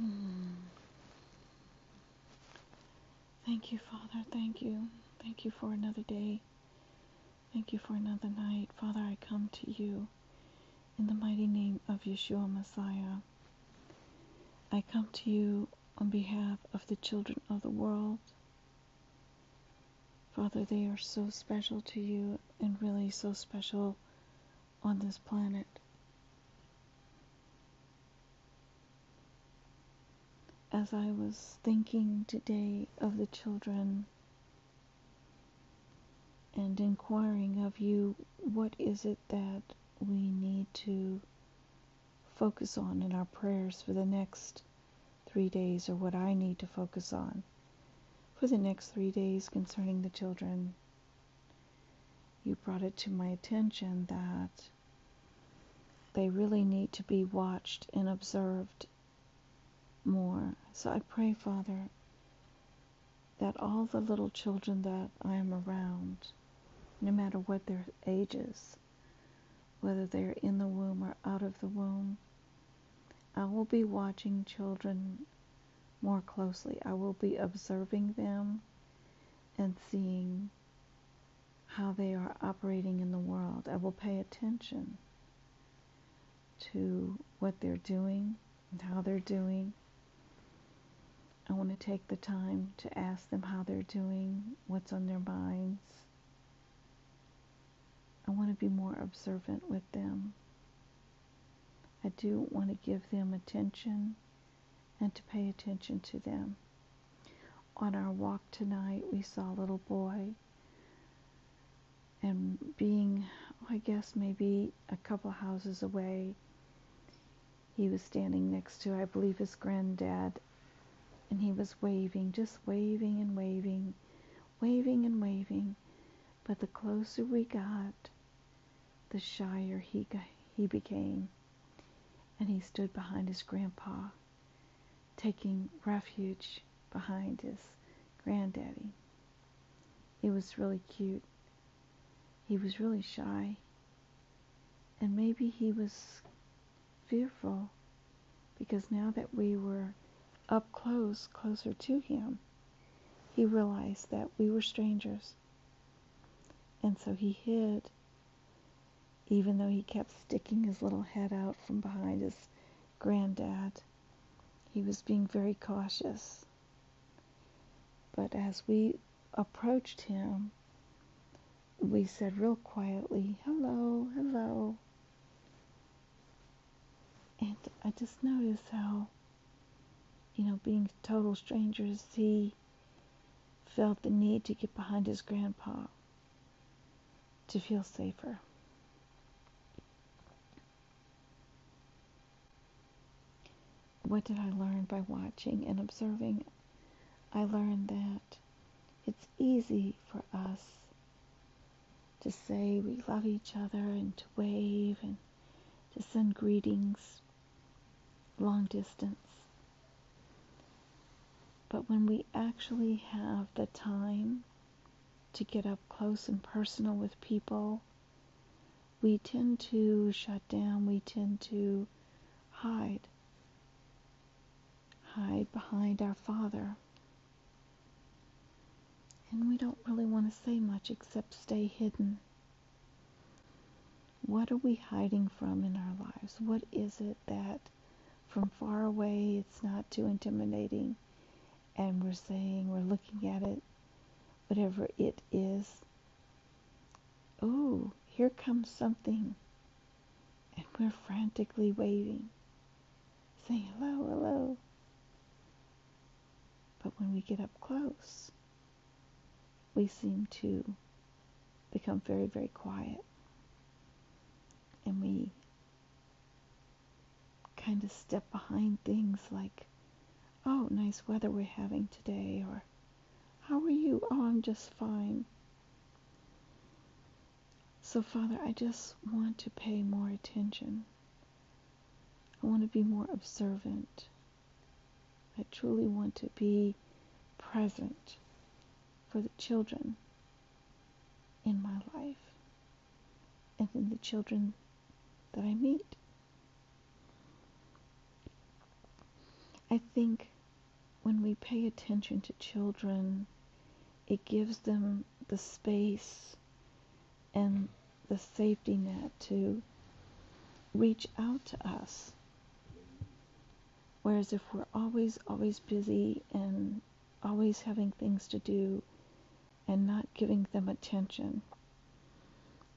Hmm. Thank you, Father. Thank you. Thank you for another day. Thank you for another night. Father, I come to you in the mighty name of Yeshua Messiah. I come to you on behalf of the children of the world. Father, they are so special to you and really so special on this planet. As I was thinking today of the children and inquiring of you, what is it that we need to focus on in our prayers for the next three days, or what I need to focus on for the next three days concerning the children? You brought it to my attention that they really need to be watched and observed more. So I pray, Father, that all the little children that I am around, no matter what their ages, whether they're in the womb or out of the womb, I will be watching children more closely. I will be observing them and seeing how they are operating in the world. I will pay attention to what they're doing and how they're doing. I want to take the time to ask them how they're doing, what's on their minds. I want to be more observant with them. I do want to give them attention and to pay attention to them. On our walk tonight, we saw a little boy, and being, I guess, maybe a couple houses away, he was standing next to, I believe, his granddad, and he was waving, just waving and waving, waving and waving. But the closer we got, the shyer he he became, and he stood behind his grandpa, taking refuge behind his granddaddy. It was really cute. He was really shy, and maybe he was fearful because now that we were up close, closer to him, he realized that we were strangers. And so he hid, even though he kept sticking his little head out from behind his granddad. He was being very cautious. But as we approached him, we said real quietly, Hello, hello. And I just noticed how you know, being total strangers, he felt the need to get behind his grandpa to feel safer. What did I learn by watching and observing? I learned that it's easy for us to say we love each other and to wave and to send greetings long distance. When we actually have the time to get up close and personal with people, we tend to shut down, we tend to hide, hide behind our Father. And we don't really want to say much except stay hidden. What are we hiding from in our lives? What is it that from far away it's not too intimidating? And we're saying, we're looking at it, whatever it is. Oh, here comes something. And we're frantically waving, saying hello, hello. But when we get up close, we seem to become very, very quiet. And we kind of step behind things like oh, nice weather we're having today, or how are you? Oh, I'm just fine. So, Father, I just want to pay more attention. I want to be more observant. I truly want to be present for the children in my life and in the children that I meet. I think when we pay attention to children, it gives them the space and the safety net to reach out to us. Whereas if we're always, always busy and always having things to do and not giving them attention,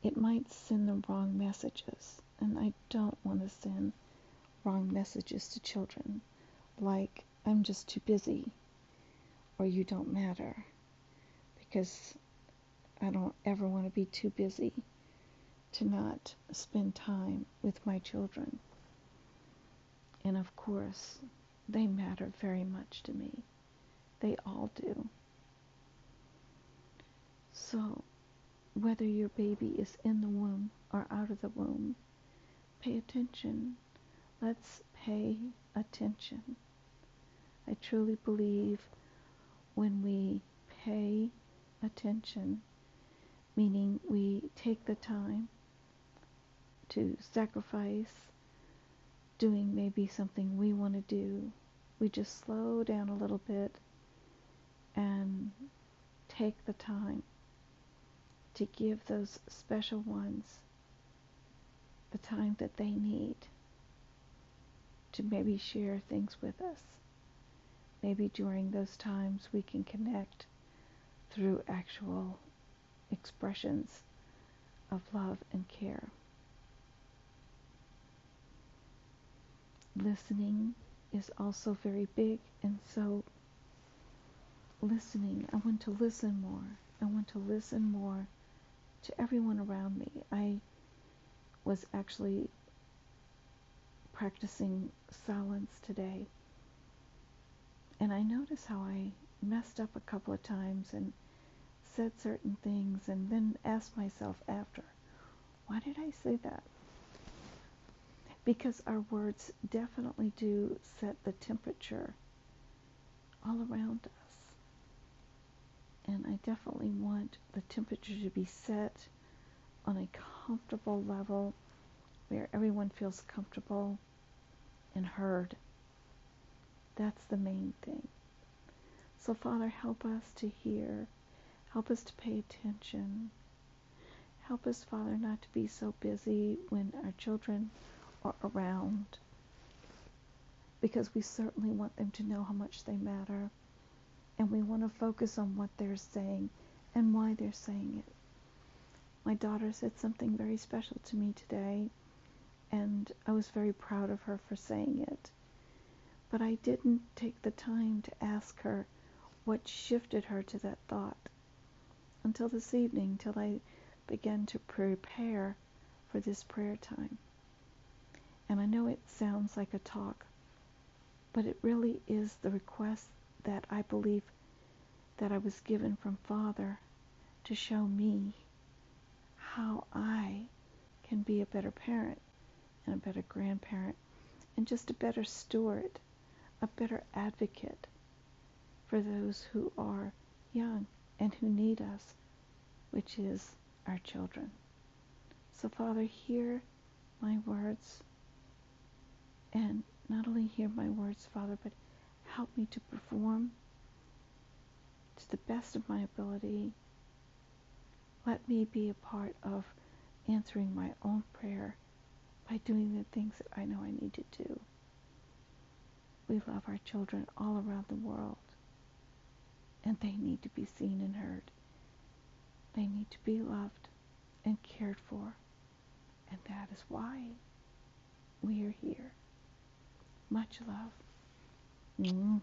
it might send the wrong messages. And I don't want to send wrong messages to children like, I'm just too busy or you don't matter because I don't ever want to be too busy to not spend time with my children. And of course, they matter very much to me. They all do. So, whether your baby is in the womb or out of the womb, pay attention. Let's pay attention. I truly believe when we pay attention, meaning we take the time to sacrifice doing maybe something we want to do, we just slow down a little bit and take the time to give those special ones the time that they need to maybe share things with us. Maybe during those times we can connect through actual expressions of love and care. Listening is also very big, and so listening, I want to listen more. I want to listen more to everyone around me. I was actually practicing silence today. And I noticed how I messed up a couple of times and said certain things and then asked myself after, why did I say that? Because our words definitely do set the temperature all around us. And I definitely want the temperature to be set on a comfortable level where everyone feels comfortable and heard. That's the main thing. So, Father, help us to hear. Help us to pay attention. Help us, Father, not to be so busy when our children are around. Because we certainly want them to know how much they matter. And we want to focus on what they're saying and why they're saying it. My daughter said something very special to me today, and I was very proud of her for saying it. But I didn't take the time to ask her what shifted her to that thought until this evening, till I began to prepare for this prayer time. And I know it sounds like a talk, but it really is the request that I believe that I was given from Father to show me how I can be a better parent and a better grandparent and just a better steward, a better advocate for those who are young and who need us, which is our children. So, Father, hear my words and not only hear my words, Father, but help me to perform to the best of my ability let me be a part of answering my own prayer by doing the things that I know I need to do. We love our children all around the world, and they need to be seen and heard. They need to be loved and cared for, and that is why we are here. Much love. Mm-hmm.